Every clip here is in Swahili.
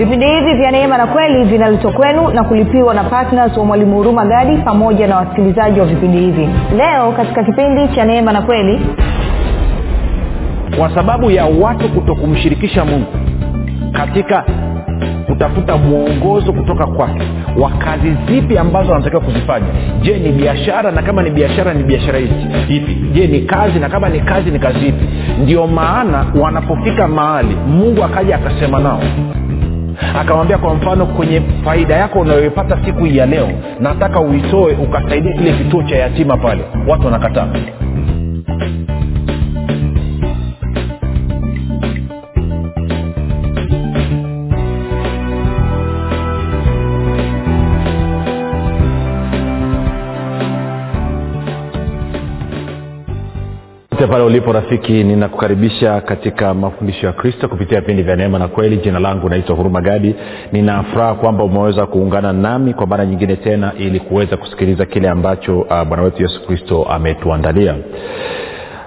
vipindi hivi vya neema na kweli vinaletwa kwenu na kulipiwa na ptns wa mwalimu huruma gadi pamoja na wasikilizaji wa vipindi hivi. Leo katika kipindi cha neema na kweli kwa sababu ya watu kutokumshirikisha mungu katika kutafuta mwongozo kutoka kwake wa kazi zipi ambazo wanatakiwa kuzifanya. Je ni biashara na kama ni biashara ni biashara ipi je ni kazi na kama ni kazi ni kazi ipi ndio maana wanapofika mahali mungu akaja akasema nao akamwambia kwa mfano kwenye faida yako unayoipata siku hii ya leo nataka uitoe ukasaidia kile kituo cha yatima pale. Watu wanakataa pale ulipo rafiki ninakukaribisha katika mafundisho ya kristo kupitia vipindi vya neema na kweli. Jina langu naitwa huruma gadi. Ninafuraha kwamba umeweza kuungana nami kwa mara nyingine tena ili kuweza kusikiliza kile ambacho uh, bwana wetu yesu kristo ametuandalia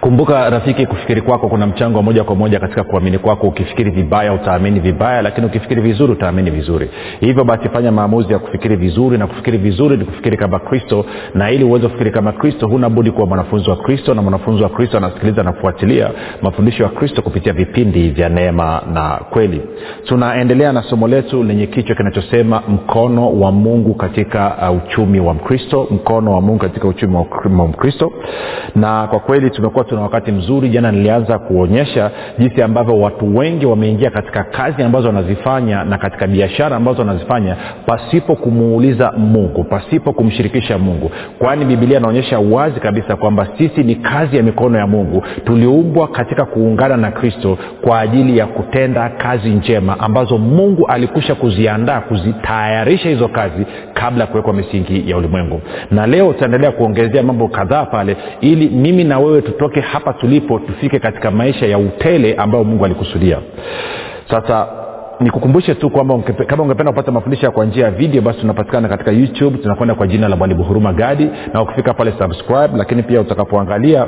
kumbuka rafiki kufikiri kwako kuna mchango wa moja kwa moja katika kuamini kwako. Ukifikiri vibaya utaamini vibaya lakini ukifikiri vizuri utaamini vizuri. Hivyo basi fanya maamuzi ya kufikiri vizuri na kufikiri vizuri ni kufikiri kama kristo. Na ili uweze kufikiri kama kristo huna budi kuwa mwanafunzi wa kristo na mwanafunzi wa kristo anasikiliza na kufuatilia mafundisho ya kristo kupitia vipindi vya neema na kweli. Tunaendelea na somo letu lenye kichwa kinachosema mkono wa mungu katika uh, uchumi wa mkristo. Mkono wa mungu katika uchumi wa mkristo. Na kwa kweli tumekuwa tuna wakati mzuri. Jana nilianza kuonyesha jinsi ambavyo watu wengi wameingia katika kazi ambazo wanazifanya na katika biashara ambazo wanazifanya pasipo kumuuliza mungu pasipo kumshirikisha mungu. Kwani bibilia inaonyesha wazi kabisa kwamba sisi ni kazi ya mikono ya mungu. Tuliumbwa katika kuungana na kristo kwa ajili ya kutenda kazi njema ambazo mungu alikusha kuziandaa kuzitayarisha hizo kazi kabla ya kuwekwa misingi ya ulimwengu. Na leo tutaendelea kuongezea mambo kadhaa pale ili mimi na wewe tutoke hapa tulipo tufike katika maisha ya utele ambayo mungu alikusudia. Sasa nikukumbushe tu kwamba kama ungependa kupata mafundisho kwa njia ya video basi tunapatikana katika youtube tunakwenda kwa jina la mwalimu huruma gadi. Na ukifika pale subscribe lakini pia utakapoangalia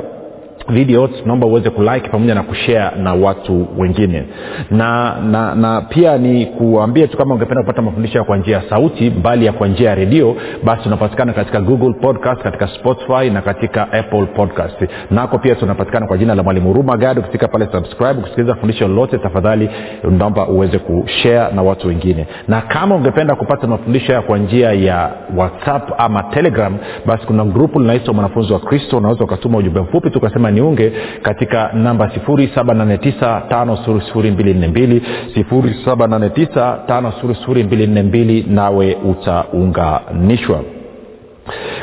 video naomba uweze kulike pamoja na kushare na watu wengine. Na na na pia ni kuambia tu kama ungependa kupata mafundisho kwa njia ya sauti mbali ya kwa njia ya redio basi tunapatikana katika google podcast katika spotify na katika apple podcast. Nako pia tunapatikana kwa jina la mwalimu huruma gadi ukifika pale subscribe kusikiliza fundisho lolote tafadhali naomba uweze kushare na watu wengine. Na kama ungependa kupata mafundisho haya kwa njia ya whatsapp ama telegram basi kuna grupu linaitwa mwanafunzi wa kristo unaweza ukatuma ujumbe mfupi tukasema niunge katika namba 7895242 7895242 nawe utaunganishwa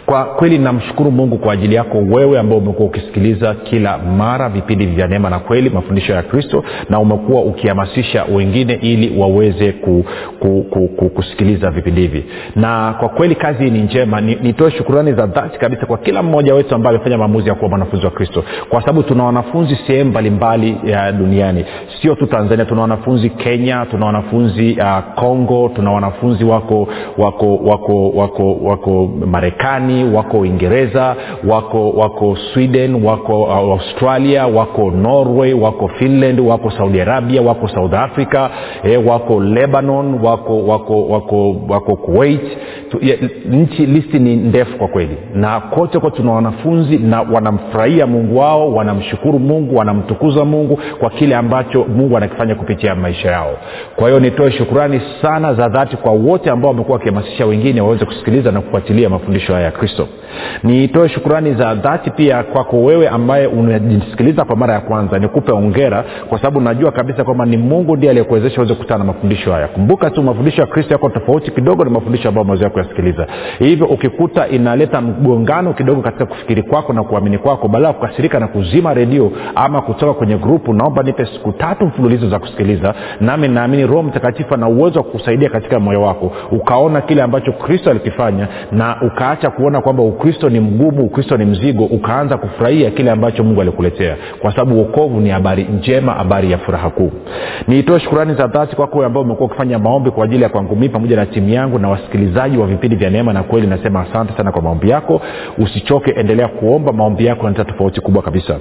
kwa kweli namshukuru mungu kwa ajili yako wewe ambao umekuwa ukisikiliza kila mara vipindi vya neema na kweli mafundisho ya kristo na umekuwa ukihamasisha wengine ili waweze ku, ku, ku, ku, kusikiliza vipindi hivi. Na kwa kweli kazi hii ni njema nitoe ni shukurani za dhati kabisa kwa kila mmoja wetu ambaye amefanya maamuzi ya kuwa mwanafunzi wa kristo. Kwa sababu tuna wanafunzi sehemu mbalimbali ya duniani. Sio tu tanzania tuna wanafunzi kenya tuna wanafunzi congo uh, tuna wanafunzi wako wako wako wako wako marekani wako uingereza wako wako sweden wako uh, australia wako norway wako finland wako saudi arabia wako south africa eh, wako lebanon wako wako wako wako kuwait. Tu, ya, nchi listi ni ndefu kwa kweli. Na kote kwa tuna wanafunzi na wanamfurahia mungu wao wanamshukuru mungu wanamtukuza mungu kwa kile ambacho mungu anakifanya kupitia maisha yao. Kwa hiyo nitoe shukurani sana za dhati kwa wote ambao wamekuwa wakihamasisha wengine waweze kusikiliza na kufuatilia mafundisho haya ya kristo. Nitoe shukurani za dhati pia kwako wewe ambaye unajisikiliza kwa mara ya kwanza. Nikupe ongera kwa sababu najua kabisa kwamba ni mungu ndiye aliyekuwezesha uweze kukutana na mafundisho haya. Kumbuka tu mafundisho ya kristo yako tofauti kidogo na mafundisho ambayo mazoea kuyasikiliza hivyo ukikuta inaleta mgongano kidogo katika kufikiri kwako na kuamini kwako badala ya kukasirika na kuzima redio ama kutoka kwenye grupu naomba nipe siku tatu mfululizo za kusikiliza nami naamini roho mtakatifu ana uwezo wa kukusaidia katika moyo wako. Ukaona kile ambacho kristo alikifanya na ukaacha kuona kwamba ukristo ni mgumu ukristo ni mzigo ukaanza kufurahia kile ambacho mungu alikuletea. Kwa sababu uokovu ni habari njema habari ya furaha kuu. Niitoe shukurani za dhati kwako ambao umekuwa ukifanya maombi kwa ajili ya kwangu mii pamoja na timu yangu na wasikilizaji wa vipindi vya neema na kweli. Nasema asante sana kwa maombi yako. Usichoke endelea kuomba. Maombi yako yanaleta tofauti kubwa kabisa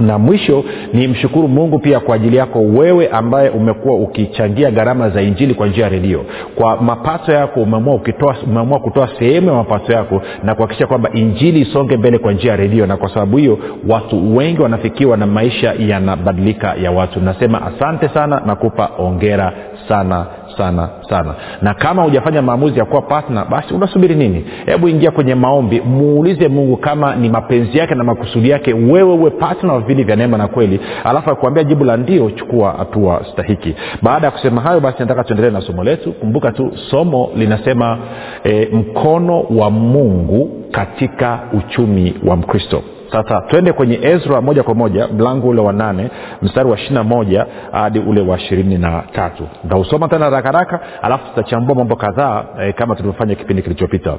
na mwisho ni mshukuru mungu pia kwa ajili yako wewe ambaye umekuwa ukichangia gharama za injili kwa njia ya redio. Kwa mapato yako umeamua, kutoa sehemu ya mapato yako na kuhakikisha kwamba injili isonge mbele kwa njia ya redio. Na kwa sababu hiyo watu wengi wanafikiwa na maisha yanabadilika ya watu. Nasema asante sana nakupa ongera sana sana sana. Na kama hujafanya maamuzi ya kuwa patna basi unasubiri nini? Hebu ingia kwenye maombi muulize mungu kama ni mapenzi yake na makusudi yake wewe uwe patna wa vipindi vya neema na kweli. Alafu akuambia jibu la ndio chukua hatua stahiki. Baada ya kusema hayo basi nataka tuendelee na somo letu. Kumbuka tu somo linasema e, mkono wa mungu katika uchumi wa mkristo sasa twende kwenye ezra moja kwa moja mlango ule wa nane mstari wa ishirina moja hadi ule wa ishirini na tatu. Ntausoma tena rakaraka alafu tutachambua mambo kadhaa e, kama tulivyofanya kipindi kilichopita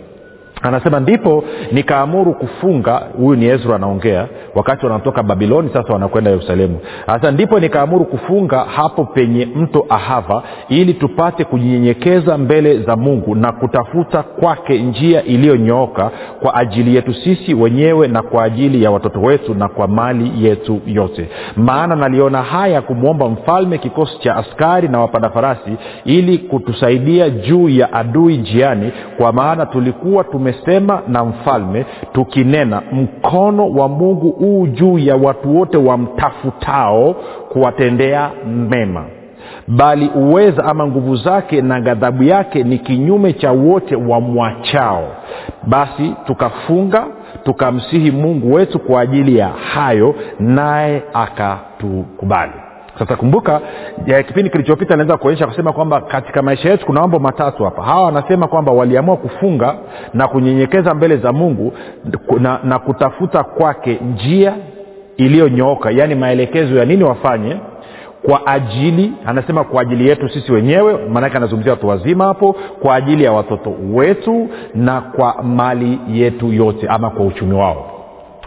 anasema ndipo nikaamuru kufunga. Huyu ni ezra anaongea. Wakati wanatoka babiloni sasa wanakwenda yerusalemu. Sasa ndipo nikaamuru kufunga hapo penye mto ahava ili tupate kujinyenyekeza mbele za mungu na kutafuta kwake njia iliyonyooka kwa ajili yetu sisi wenyewe na kwa ajili ya watoto wetu na kwa mali yetu yote. Maana naliona haya kumwomba mfalme kikosi cha askari na wapanda farasi ili kutusaidia juu ya adui njiani kwa maana tulikuwa tumesema na mfalme tukinena mkono wa mungu huu juu ya watu wote wamtafutao kuwatendea mema. Bali uweza ama nguvu zake na ghadhabu yake ni kinyume cha wote wamwachao. Basi tukafunga tukamsihi mungu wetu kwa ajili ya hayo naye akatukubali sasa kumbuka kipindi kilichopita naweza kuonyesha kusema kwamba katika maisha yetu kuna mambo matatu hapa. Hawa wanasema kwamba waliamua kufunga na kunyenyekeza mbele za mungu na, na kutafuta kwake njia iliyonyooka yaani maelekezo ya nini wafanye kwa ajili anasema kwa ajili yetu sisi wenyewe maanake anazungumzia watu wazima hapo kwa ajili ya watoto wetu na kwa mali yetu yote ama kwa uchumi wao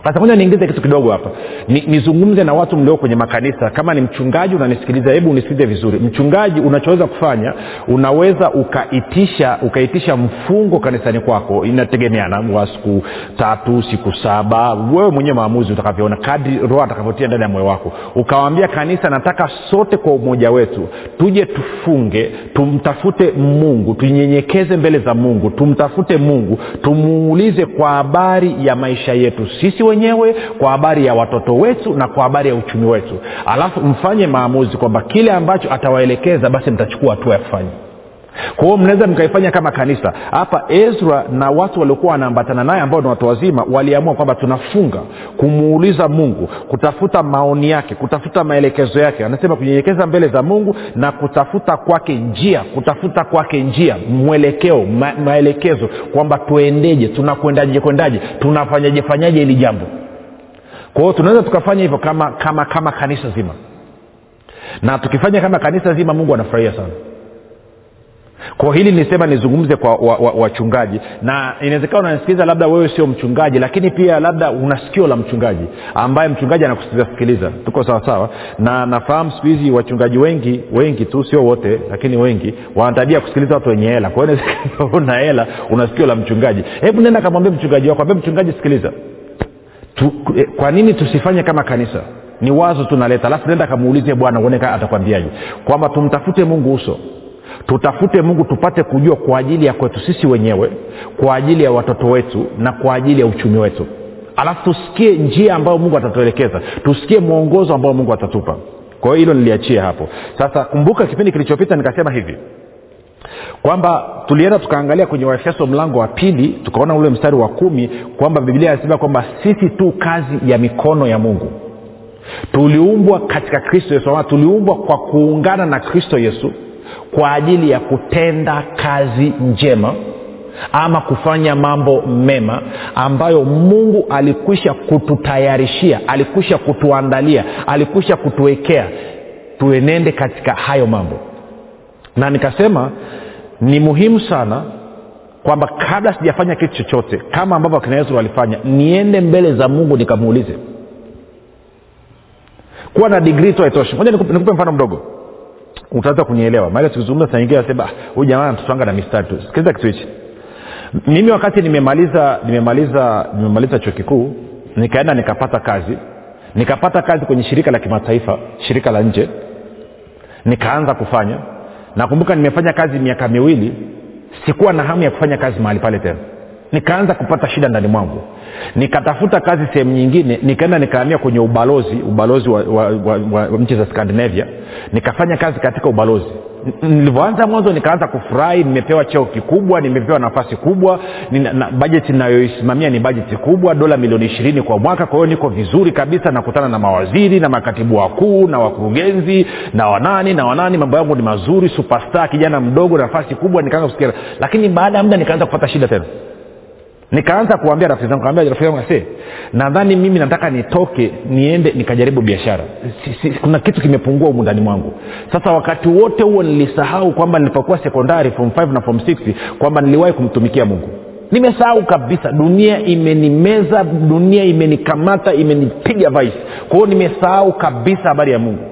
sasa moja niingize kitu kidogo hapa. Nizungumze ni na watu mlio kwenye makanisa. Kama ni mchungaji unanisikiliza hebu unisikilize vizuri. Mchungaji unachoweza kufanya unaweza ukaitisha ukaitisha mfungo kanisani kwako. Inategemeana wa siku tatu siku saba. Wewe mwenyewe maamuzi utakavyoona kadri roho atakavyotia ndani ya moyo wako. Ukawambia kanisa nataka sote kwa umoja wetu tuje tufunge tumtafute mungu tunyenyekeze mbele za mungu tumtafute mungu tumuulize kwa habari ya maisha yetu. Sisi wenyewe kwa habari ya watoto wetu na kwa habari ya uchumi wetu. Alafu mfanye maamuzi kwamba kile ambacho atawaelekeza basi mtachukua hatua ya kufanya kwa hiyo mnaweza mkaifanya kama kanisa. Hapa ezra na watu waliokuwa wanaambatana naye ambao ni watu wazima waliamua kwamba tunafunga kumuuliza mungu kutafuta maoni yake kutafuta maelekezo yake. Anasema kunyenyekeza mbele za mungu na kutafuta kwake njia kutafuta kwake njia mwelekeo ma, maelekezo kwamba tuendeje tunakwendaje kwendaje tunafanyaje fanyaje hili jambo. Kwa hiyo tunaweza tukafanya hivyo kama kama kama kanisa zima. Na tukifanya kama kanisa zima mungu anafurahia sana kwa hili nisema nizungumze kwa wachungaji wa, wa na inawezekana unanisikiliza labda wewe sio mchungaji lakini pia labda una sikio la mchungaji ambaye mchungaji anakusikiliza tuko sawasawa na nafahamu siku hizi wachungaji wengi wengi tu sio wote lakini wengi wanatabia kusikiliza watu wenye hela. Kwa una hela una sikio la mchungaji. Hebu nenda kamwambia mchungaji wako ambie mchungaji sikiliza. Tu, kwa nini tusifanye kama kanisa? Ni wazo tunaleta. Alafu nenda kamuulize bwana uone atakwambiaje. Kwamba tumtafute mungu uso tutafute mungu tupate kujua kwa ajili ya kwetu sisi wenyewe kwa ajili ya watoto wetu na kwa ajili ya uchumi wetu. Alafu tusikie njia ambayo mungu atatuelekeza tusikie mwongozo ambao mungu atatupa. Kwa hiyo hilo niliachia hapo. Sasa kumbuka kipindi kilichopita nikasema hivi kwamba tulienda tukaangalia kwenye waefeso mlango wa pili tukaona ule mstari wa kumi kwamba biblia inasema kwamba sisi tu kazi ya mikono ya mungu. Tuliumbwa katika kristo yesu tuliumbwa kwa kuungana na kristo yesu kwa ajili ya kutenda kazi njema ama kufanya mambo mema ambayo mungu alikwisha kututayarishia alikwisha kutuandalia alikwisha kutuwekea. Tuenende katika hayo mambo. Na nikasema ni muhimu sana kwamba kabla sijafanya kitu chochote kama ambavyo akina yesu walifanya niende mbele za mungu nikamuulize. Kuwa na digrii tu haitoshi. Moja nikupe, nikupe mfano mdogo utaweza kunielewa. Maana tukizungumza saingia nasema huyu jamaa anatutwanga na mistari tu. Sikiliza kitu hichi. Mimi wakati nimemaliza nimemaliza nimemaliza chuo kikuu nikaenda nikapata kazi. Nikapata kazi kwenye shirika la kimataifa shirika la nje. Nikaanza kufanya. Nakumbuka nimefanya kazi miaka miwili. Sikuwa na hamu ya kufanya kazi mahali pale tena nikaanza kupata shida ndani mwangu. Nikatafuta kazi sehemu nyingine nikaenda nikaamia kwenye ubalozi ubalozi wa, wa, wa, wa, wa nchi za scandinavia. Nikafanya kazi katika ubalozi. Nilivyoanza mwanzo nikaanza kufurahi nimepewa cheo kikubwa nimepewa nafasi kubwa nina, na, bajeti inayoisimamia ni bajeti kubwa dola milioni ishirini kwa mwaka kwa hiyo niko vizuri kabisa nakutana na mawaziri na makatibu wakuu na wakurugenzi na wanani na wanani mambo yangu ni mazuri superstar kijana mdogo nafasi kubwa nikaanza kusikia. Lakini baada ya muda nikaanza kupata shida tena nikaanza kuambia rafiki zangu kaambia rafiki zangu ase nadhani mimi nataka nitoke niende nikajaribu biashara. Si, si, kuna kitu kimepungua humu ndani mwangu. Sasa wakati wote huo nilisahau kwamba nilipokuwa sekondari form 5 na form 6 kwamba niliwahi kumtumikia mungu. Nimesahau kabisa dunia imenimeza dunia imenikamata imenipiga vice. Kwa nimesahau kabisa habari ya mungu.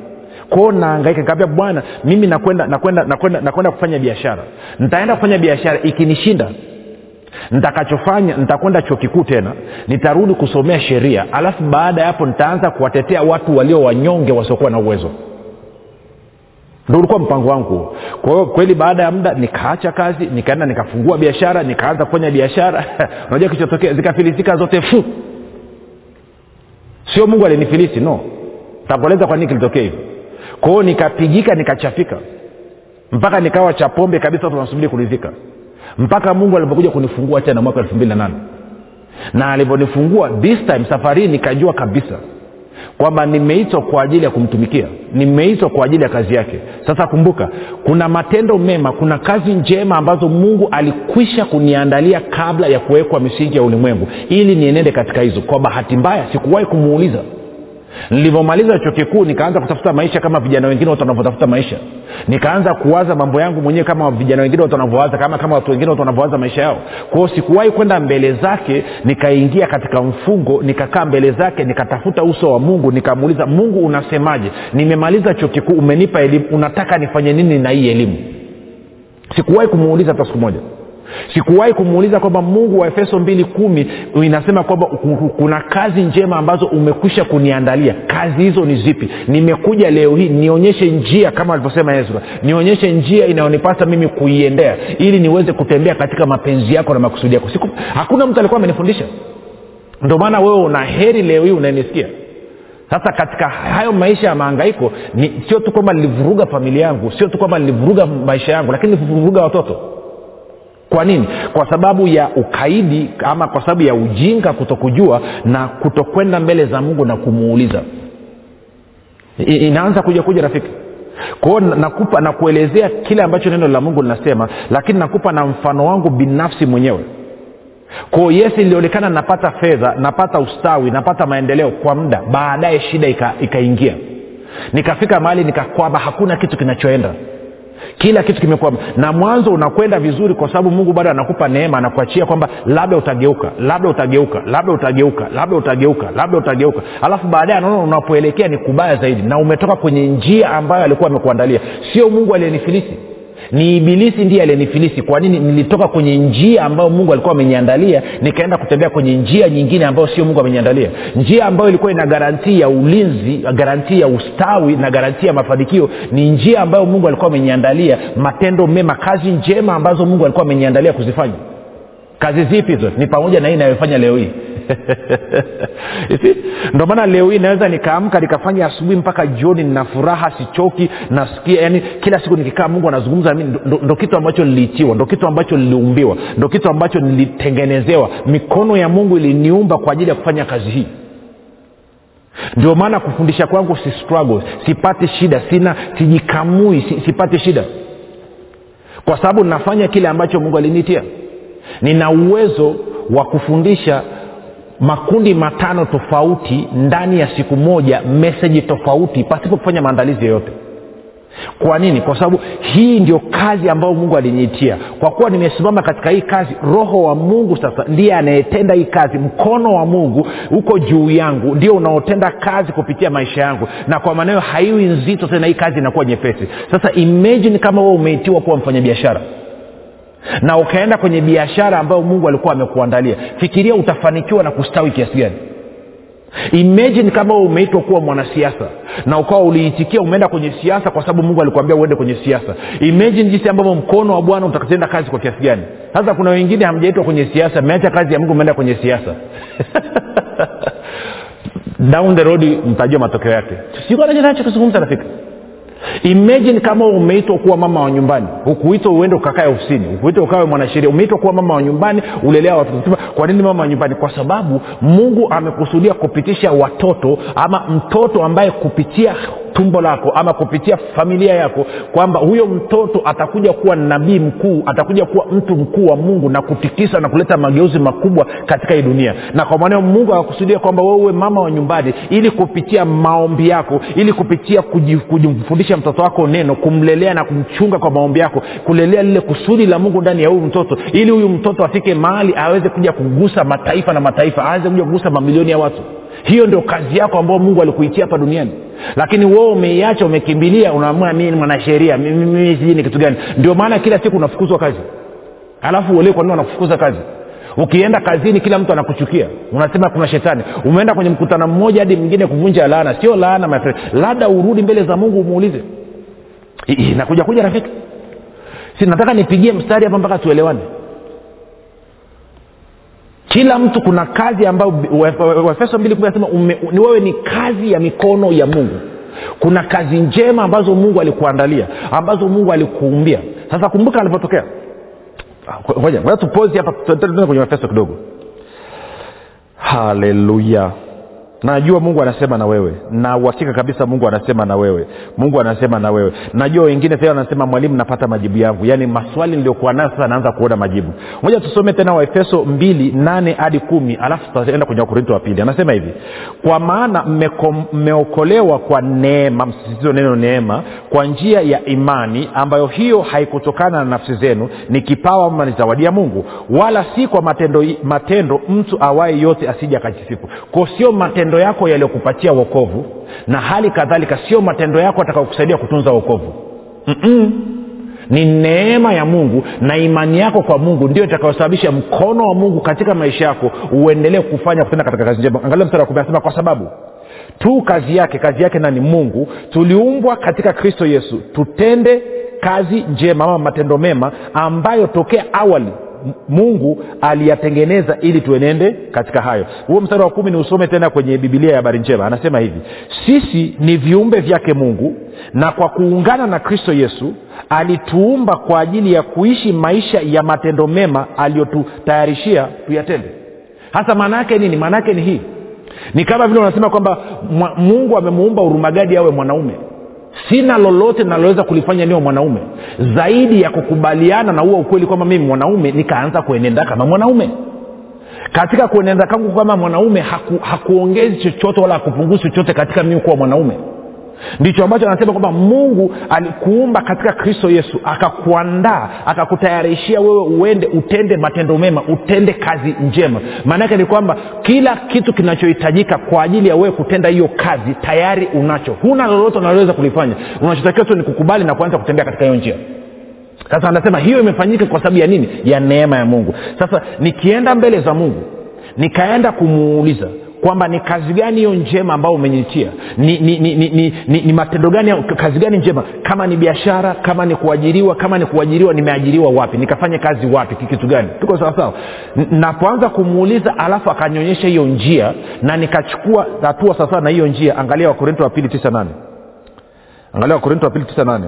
Kwao naangaika kaambia bwana mimi nakwenda nakwenda nakwenda nakwenda kufanya biashara. Nitaenda kufanya biashara ikinishinda nitakachofanya nitakwenda chuo kikuu tena nitarudi kusomea sheria alafu baada ya hapo nitaanza kuwatetea watu walio wanyonge wasiokuwa na uwezo. Ndo ulikuwa mpango wangu. Kwa hiyo kweli baada ya muda nikaacha kazi nikaenda nikafungua biashara nikaanza kufanya biashara. Unajua kilichotokea zikafilisika zote fu. Sio mungu alinifilisi no. Takueleza kwa nini kilitokea hivyo. Kwa hiyo nikapigika nikachafika. Mpaka nikawa cha pombe kabisa watu wanasubiri kuridhika mpaka mungu alipokuja kunifungua tena mwaka elfu mbili na nane. Na alivyonifungua this time safari hii nikajua kabisa kwamba nimeitwa kwa ajili ya kumtumikia nimeitwa kwa ajili ya kazi yake. Sasa kumbuka kuna matendo mema kuna kazi njema ambazo mungu alikwisha kuniandalia kabla ya kuwekwa misingi ya ulimwengu. Ili nienende katika hizo kwa bahati mbaya sikuwahi kumuuliza nilivyomaliza chuo kikuu nikaanza kutafuta maisha kama vijana wengine watu wanavyotafuta maisha. Nikaanza kuwaza mambo yangu mwenyewe kama vijana wengine watu wanavyowaza kama kama watu wengine watu wanavyowaza maisha yao. Kwao sikuwahi kwenda mbele zake nikaingia katika mfungo nikakaa mbele zake nikatafuta uso wa mungu nikamuuliza mungu unasemaje? Nimemaliza chuo kikuu umenipa elimu unataka nifanye nini na hii elimu? Sikuwahi kumuuliza hata siku moja sikuwahi kumuuliza kwamba mungu wa efeso mbili kumi inasema kwamba kuna kazi njema ambazo umekwisha kuniandalia. Kazi hizo ni zipi? Nimekuja leo hii nionyeshe njia kama alivyosema ezra. Nionyeshe njia inayonipasa mimi kuiendea ili niweze kutembea katika mapenzi yako na makusudi yako. Siku, hakuna mtu alikuwa amenifundisha. Ndio maana wewe una heri leo hii unanisikia sasa katika hayo maisha ya maangaiko sio tu kwamba nilivuruga familia yangu sio tu kwamba nilivuruga maisha yangu lakini nilivuruga watoto kwa nini? Kwa sababu ya ukaidi ama kwa sababu ya ujinga kutokujua na kutokwenda mbele za mungu na kumuuliza. I, inaanza kuja kuja rafiki. Kwao nakupa nakuelezea kile ambacho neno la mungu linasema lakini nakupa na mfano wangu binafsi mwenyewe. Kwao yesi ilionekana napata fedha napata ustawi napata maendeleo kwa muda. Baadaye shida ikaingia. Ika nikafika mahali nikakwama hakuna kitu kinachoenda kila kitu kimekuwa na mwanzo unakwenda vizuri kwa sababu mungu bado anakupa neema anakuachia kwamba labda utageuka labda utageuka labda utageuka labda utageuka labda utageuka. Alafu baadaye anaona unapoelekea ni kubaya zaidi na umetoka kwenye njia ambayo alikuwa amekuandalia. Sio mungu aliyenifilisi ni ibilisi ndiye aliyenifilisi. Kwa nini nilitoka kwenye njia ambayo mungu alikuwa ameniandalia nikaenda kutembea kwenye njia nyingine ambayo sio mungu ameniandalia? Njia ambayo ilikuwa ina garantii ya ulinzi garantii ya ustawi na garantii ya mafanikio ni njia ambayo mungu alikuwa ameniandalia. Matendo mema kazi njema ambazo mungu alikuwa ameniandalia kuzifanya kazi zipi hizo? Ni pamoja na hii inayofanya leo hii. Ndo maana leo hii naweza nikaamka nikafanya asubuhi mpaka jioni nina furaha sichoki nasikia yani kila siku nikikaa mungu anazungumza mi ndo, kitu ambacho niliitiwa ndo kitu ambacho niliumbiwa ndo kitu ambacho nilitengenezewa. Mikono ya mungu iliniumba kwa ajili ya kufanya kazi hii. Ndio maana kufundisha kwangu si struggle sipati shida sina sijikamui si, sipati shida. Kwa sababu nafanya kile ambacho mungu alinitia nina uwezo wa kufundisha makundi matano tofauti ndani ya siku moja meseji tofauti pasipo kufanya maandalizi yoyote. Kwa nini? Kwa sababu hii ndio kazi ambayo mungu aliniitia. Kwa kuwa nimesimama katika hii kazi roho wa mungu sasa ndiye anayetenda hii kazi. Mkono wa mungu uko juu yangu ndio unaotenda kazi kupitia maisha yangu. Na kwa maanayo haiwi nzito tena hii kazi inakuwa nyepesi. Sasa imagine kama wewe umeitiwa kuwa mfanyabiashara na ukaenda kwenye biashara ambayo mungu alikuwa amekuandalia fikiria utafanikiwa na kustawi kiasi gani. Imagine kama umeitwa kuwa mwanasiasa na ukawa uliitikia umeenda kwenye siasa kwa sababu mungu alikuambia uende kwenye siasa. Imagine jinsi ambavyo mkono wa bwana utakatenda kazi kwa kiasi gani. Sasa kuna wengine hamjaitwa kwenye siasa mmeacha kazi ya mungu umeenda kwenye siasa. Down the road mtajua matokeo yake. Sikanachokizungumza rafiki imagine kama umeitwa kuwa mama wa nyumbani. Ukuitwa uende ukakae ofisini. Ukuitwa ukawe mwanasheria. Umeitwa kuwa mama wa nyumbani ulelea watoto. Kwa nini mama wa nyumbani? Kwa sababu mungu amekusudia kupitisha watoto ama mtoto ambaye kupitia tumbo lako ama kupitia familia yako kwamba huyo mtoto atakuja kuwa nabii mkuu atakuja kuwa mtu mkuu wa mungu na kutikisa na kuleta mageuzi makubwa katika hii dunia. Na kwa maneo mungu akakusudia kwamba wewe uwe mama wa nyumbani ili kupitia maombi yako ili kupitia kujimfundisha mtoto wako neno kumlelea na kumchunga kwa maombi yako kulelea lile kusudi la mungu ndani ya huyu mtoto ili huyu mtoto afike mahali aweze kuja kugusa mataifa na mataifa aweze kuja kugusa mamilioni ya watu. Hiyo ndio kazi yako ambayo mungu alikuitia hapa duniani. Lakini wewe umeiacha umekimbilia unaamua mii mwanasheria mimi sijui ni kitu gani. Ndio maana kila siku unafukuzwa kazi. Alafu uelewe kwa nini wanakufukuza kazi ukienda kazini kila mtu anakuchukia. Unasema kuna shetani. Umeenda kwenye mkutano mmoja hadi mwingine kuvunja laana. Sio laana labda urudi mbele za mungu umuulize. Nakuja kuja rafiki. Si nataka nipigie mstari hapa mpaka tuelewane? Kila mtu kuna kazi ambayo waefeso mbili kumi ni wewe ni kazi ya mikono ya mungu. Kuna kazi njema ambazo mungu alikuandalia ambazo mungu alikuumbia. Sasa kumbuka alipotokea ngoja ngoja tupozi hapa tuende kwenye mafeso kidogo. Haleluya najua mungu anasema na wewe. Na kabisa mungu anasema na wewe. Mungu anasema na wewe. Najua wengine tena wanasema mwalimu napata majibu yangu. Yaani maswali niliokuwa nayo sasa naanza kuona majibu. Moja tusome tena waefeso mbili nane hadi kumi alafu tutaenda kwenye wakorinto wa pili. Anasema hivi kwa maana mmeokolewa kwa neema msisitizo neno neema kwa njia ya imani ambayo hiyo haikutokana na nafsi zenu ni kipawa ama ni zawadi ya mungu. Wala si kwa matendo, matendo mtu awaye yote asija akajisifu. Ko sio matendo matendo yako yaliyokupatia wokovu na hali kadhalika sio matendo yako atakaokusaidia kutunza wokovu. Ni neema ya mungu na imani yako kwa mungu ndio itakayosababisha mkono wa mungu katika maisha yako uendelee kufanya kutenda katika kazi njema. Angalia mstari wa kumi anasema kwa sababu tu kazi yake kazi yake nani? Mungu. Tuliumbwa katika kristo yesu. Tutende kazi njema ama matendo mema ambayo tokea awali mungu aliyatengeneza ili tuenende katika hayo. Huo mstari wa kumi ni usome tena kwenye bibilia ya habari njema. Anasema hivi sisi ni viumbe vyake mungu na kwa kuungana na kristo yesu alituumba kwa ajili ya kuishi maisha ya matendo mema aliyotutayarishia tuyatende. Hasa maana yake nini? Maana yake ni hii. Ni kama vile unasema kwamba mungu amemuumba urumagadi awe mwanaume sina lolote naloweza kulifanya niwe mwanaume. Zaidi ya kukubaliana na huo ukweli kwamba mimi mwanaume nikaanza kuenenda kama mwanaume. Katika kuenenda kangu kama mwanaume haku, hakuongezi chochote wala hakupunguzi chochote katika mimi kuwa mwanaume ndicho ambacho anasema kwamba mungu alikuumba katika kristo yesu akakuandaa akakutayarishia wewe uende utende matendo mema utende kazi njema. Maanaake ni kwamba kila kitu kinachohitajika kwa ajili ya wewe kutenda hiyo kazi tayari unacho. Huna lolote unaloweza kulifanya. Unachotakiwa tu ni kukubali na kuanza kutembea katika hiyo njia. Sasa anasema hiyo imefanyika kwa sababu ya nini? Ya neema ya mungu. Sasa nikienda mbele za mungu nikaenda kumuuliza kwamba ni kazi gani hiyo njema ambayo umeniitia ni, ni, ni, ni, ni, ni, ni matendo gani kazi gani njema? Kama ni biashara kama ni kuajiriwa kama ni kuajiriwa nimeajiriwa wapi? Nikafanya kazi wapi? Kitu gani? Tuko sawasawa napoanza kumuuliza alafu akanionyesha hiyo njia na nikachukua hatua sawasawa na hiyo njia angalia wakorinto wa pili tisa nane. Angalia wakorinto wa pili tisa nane.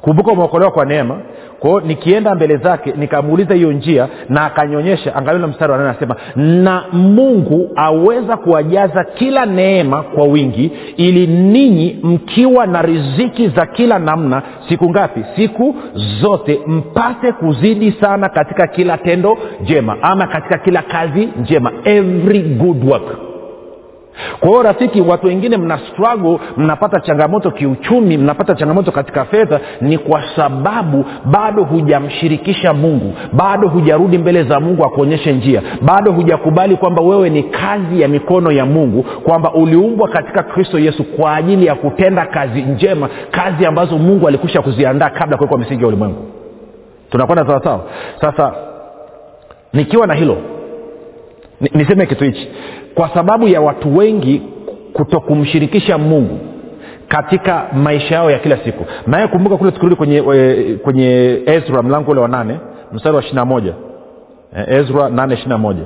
Kumbuka umeokolewa kwa neema kwao nikienda mbele zake nikamuuliza hiyo njia na akanyonyesha angalia mstari wa nane anasema na mungu aweza kuwajaza kila neema kwa wingi ili ninyi mkiwa na riziki za kila namna siku ngapi? Siku zote mpate kuzidi sana katika kila tendo jema ama katika kila kazi njema. Every good work kwa hiyo rafiki watu wengine mna struggle mnapata changamoto kiuchumi mnapata changamoto katika fedha ni kwa sababu bado hujamshirikisha mungu bado hujarudi mbele za mungu akuonyeshe njia bado hujakubali kwamba wewe ni kazi ya mikono ya mungu kwamba uliumbwa katika kristo yesu kwa ajili ya kutenda kazi njema kazi ambazo mungu alikusha kuziandaa kabla kuwekwa misingi ya ulimwengu. Tunakwenda sawasawa sasa nikiwa na hilo niseme kitu hichi kwa sababu ya watu wengi kutokumshirikisha mungu katika maisha yao ya kila siku. Naye kumbuka kule tukirudi kwenye, kwenye ezra mlango ule wa nane mstari wa ishiri na moja. Ezra nane ishiri na moja.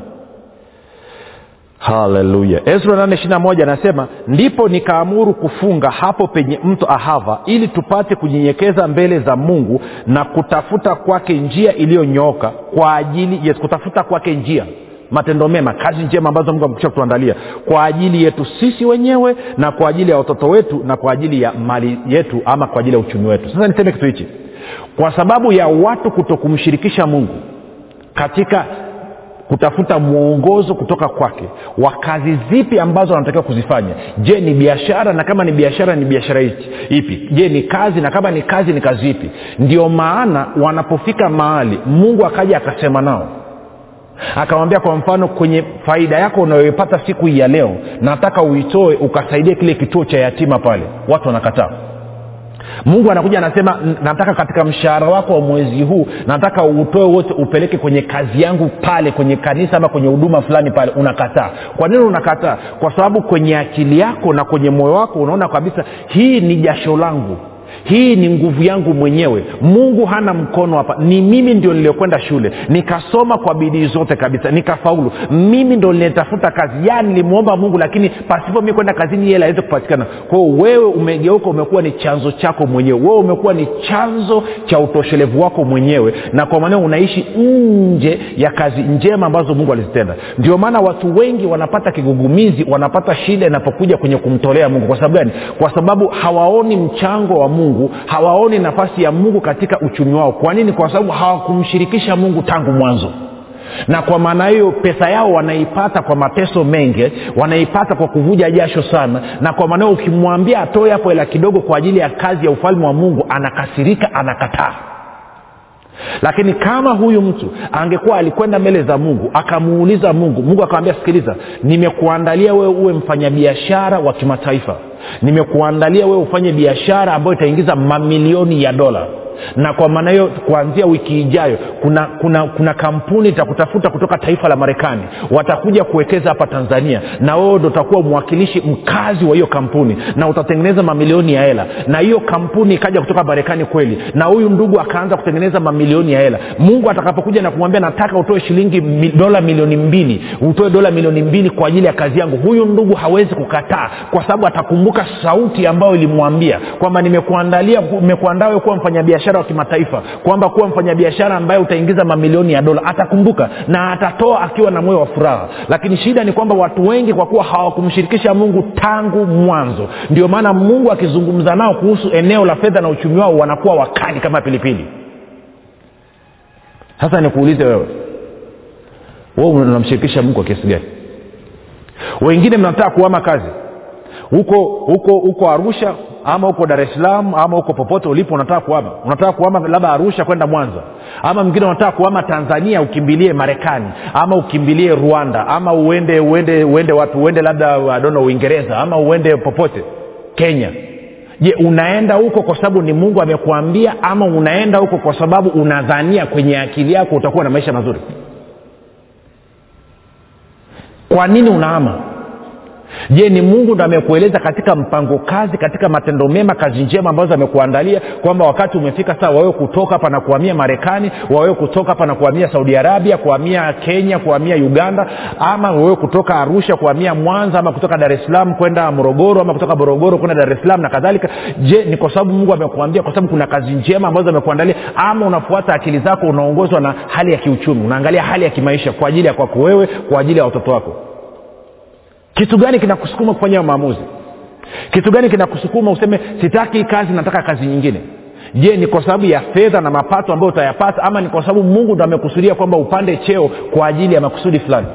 Haleluya. Ezra nane ishiri na moja anasema ndipo nikaamuru kufunga hapo penye mto ahava ili tupate kunyenyekeza mbele za mungu na kutafuta kwake njia iliyonyooka kwa ajili yes, kutafuta kwake njia matendo mema kazi njema ambazo mungu amekusha kutuandalia kwa ajili yetu sisi wenyewe na kwa ajili ya watoto wetu na kwa ajili ya mali yetu ama kwa ajili ya uchumi wetu. Sasa niseme kitu hichi. Kwa sababu ya watu kutokumshirikisha mungu katika kutafuta mwongozo kutoka kwake wa kazi zipi ambazo wanatakiwa kuzifanya? Je ni biashara na kama ni biashara ni biashara ipi? Je ni kazi na kama ni kazi ni kazi ipi? Ndio maana wanapofika mahali mungu akaja akasema nao akamwambia kwa mfano kwenye faida yako unayoipata siku hii ya leo nataka uitoe ukasaidie kile kituo cha yatima pale. Watu wanakataa. Mungu anakuja anasema nataka katika mshahara wako wa mwezi huu nataka utoe wote upeleke kwenye kazi yangu pale kwenye kanisa ama kwenye huduma fulani pale. Unakataa. Kwa nini unakataa? Kwa sababu kwenye akili yako na kwenye moyo wako unaona kabisa hii ni jasho langu hii ni nguvu yangu mwenyewe. Mungu hana mkono hapa. Ni mimi ndio niliyokwenda shule. Nikasoma kwa bidii zote kabisa. Nikafaulu. Mimi ndo linetafuta kazi. Ya nilimwomba mungu lakini pasipo mi kwenda kazini hela aweze kupatikana. Kwao wewe umegeuka umekuwa ni chanzo chako mwenyewe. Wewe umekuwa ni chanzo cha utoshelevu wako mwenyewe. Na kwa maneo unaishi nje ya kazi njema ambazo mungu alizitenda. Ndio maana watu wengi wanapata kigugumizi wanapata shida inapokuja kwenye kumtolea mungu. Kwa sababu gani? Kwa sababu hawaoni mchango wa mungu hawaoni nafasi ya mungu katika uchumi wao. Kwa nini? Kwa sababu hawakumshirikisha mungu tangu mwanzo. Na kwa maana hiyo pesa yao wanaipata kwa mateso mengi wanaipata kwa kuvuja jasho sana. Na kwa maana hiyo ukimwambia atoe hapo hela kidogo kwa ajili ya kazi ya ufalme wa mungu anakasirika anakataa lakini kama huyu mtu angekuwa alikwenda mbele za mungu akamuuliza mungu mungu akamwambia sikiliza nimekuandalia wewe uwe mfanyabiashara wa kimataifa. Nimekuandalia wewe ufanye biashara ambayo itaingiza mamilioni ya dola na kwa maana hiyo kuanzia wiki ijayo kuna kuna kuna kampuni itakutafuta kutoka taifa la marekani. Watakuja kuwekeza hapa tanzania na wewe ndo utakuwa mwakilishi mkazi wa hiyo kampuni na utatengeneza mamilioni ya hela. Na hiyo kampuni ikaja kutoka marekani kweli na huyu ndugu akaanza kutengeneza mamilioni ya hela. Mungu atakapokuja na kumwambia nataka utoe shilingi dola milioni mbili utoe dola milioni mbili kwa ajili ya kazi yangu huyu ndugu hawezi kukataa kwa sababu atakumbuka sauti ambayo ilimwambia kwamba nimekuandalia nimekuandaa kuwa mfanyabiashara wa kimataifa kwamba kuwa mfanyabiashara ambaye utaingiza mamilioni ya dola atakumbuka na atatoa akiwa na moyo wa furaha. Lakini shida ni kwamba watu wengi kwa kuwa hawakumshirikisha mungu tangu mwanzo. Ndio maana mungu akizungumza nao kuhusu eneo la fedha na uchumi wao wanakuwa wakali kama pilipili. Sasa nikuulize wewe wewe unamshirikisha mungu kwa kiasi gani? Wengine mnataka kuama kazi. Huko huko huko arusha ama huko dar es salaam ama huko popote ulipo unataka kuama unataka kuama labda arusha kwenda mwanza. Ama mwingine unataka kuama tanzania ukimbilie marekani. Ama ukimbilie rwanda. Ama uende uende uende wapi? Uende labda adono uingereza. Ama uende popote. Kenya. Je unaenda huko kwa sababu ni mungu amekuambia ama unaenda huko kwa sababu unadhania kwenye akili yako utakuwa na maisha mazuri? Kwa nini unaama je ni mungu ndo amekueleza katika mpango kazi katika matendo mema kazi njema ambazo amekuandalia kwamba wakati umefika saa wawewe kutoka hapa na kuhamia marekani wawewe kutoka hapa na kuhamia saudi arabia kuhamia kenya kuhamia uganda ama wawewe kutoka arusha kuhamia mwanza ama kutoka dar es salaam kwenda morogoro ama kutoka morogoro kwenda dar es salaam na kadhalika. Je ni kwa sababu mungu amekuambia kwa sababu kuna kazi njema ambazo amekuandalia ama unafuata akili zako unaongozwa na hali ya kiuchumi unaangalia hali ya kimaisha kwa ajili ya kwako wewe kwa ajili ya watoto wako kitu gani kinakusukuma kufanya maamuzi? Kitu gani kinakusukuma useme sitaki kazi nataka kazi nyingine je ni kwa sababu ya fedha na mapato ambayo utayapata ama ni kwa sababu mungu ndo amekusudia kwamba upande cheo kwa ajili ya makusudi fulani?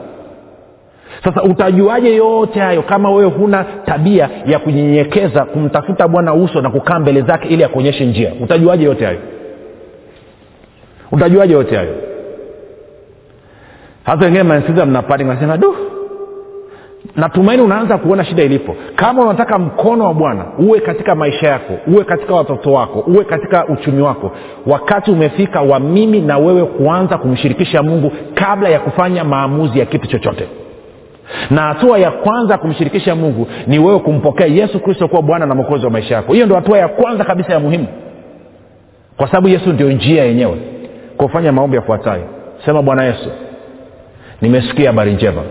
Sasa utajuaje yote hayo kama wewe huna tabia ya kunyenyekeza kumtafuta bwana uso na kukaa mbele zake ili akuonyeshe njia? Utajuaje yote hayo? Utajuaje yote hayo? Hata wengine mnasikiza mnapani nasema natumaini unaanza kuona shida ilipo. Kama unataka mkono wa bwana uwe katika maisha yako uwe katika watoto wako uwe katika uchumi wako wakati umefika wa mimi na wewe kuanza kumshirikisha mungu kabla ya kufanya maamuzi ya kitu chochote. Na hatua ya kwanza kumshirikisha mungu ni wewe kumpokea yesu kristo kuwa bwana na mwokozi wa maisha yako. Hiyo ndo hatua ya kwanza kabisa ya muhimu. Kwa sababu yesu ndio njia yenyewe. Kufanya maombi yafuatayo. Sema bwana yesu nimesikia habari njema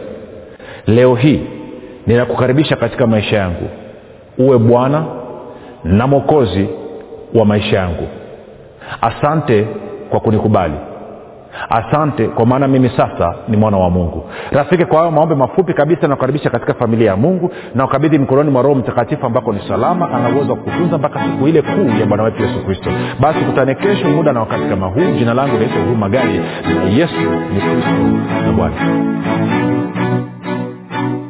leo hii ninakukaribisha katika maisha yangu. Uwe bwana na mwokozi wa maisha yangu. Asante kwa kunikubali. Asante kwa maana mimi sasa ni mwana wa mungu. Rafiki kwa hayo maombe mafupi kabisa nakukaribisha katika familia ya mungu na ukabidhi mkononi mwa roho mtakatifu ambako ni salama ana uwezo wa kutunza mpaka siku ile kuu ya bwana wetu yesu kristo. Basi kutane kesho muda na wakati kama huu. Jina langu naitwa huruma gadi yesu ni kristo na bwana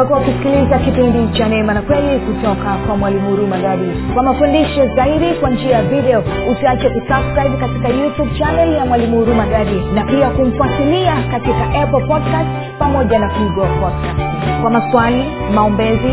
umekuwa ukisikiliza kipindi cha neema na kweli kutoka kwa mwalimu huruma gadi kwa mafundisho zaidi kwa njia ya video usiache kusubscribe katika youtube chanel ya mwalimu huruma gadi na pia kumfuatilia katika apple podcast pamoja na google podcast. Kwa maswali maombezi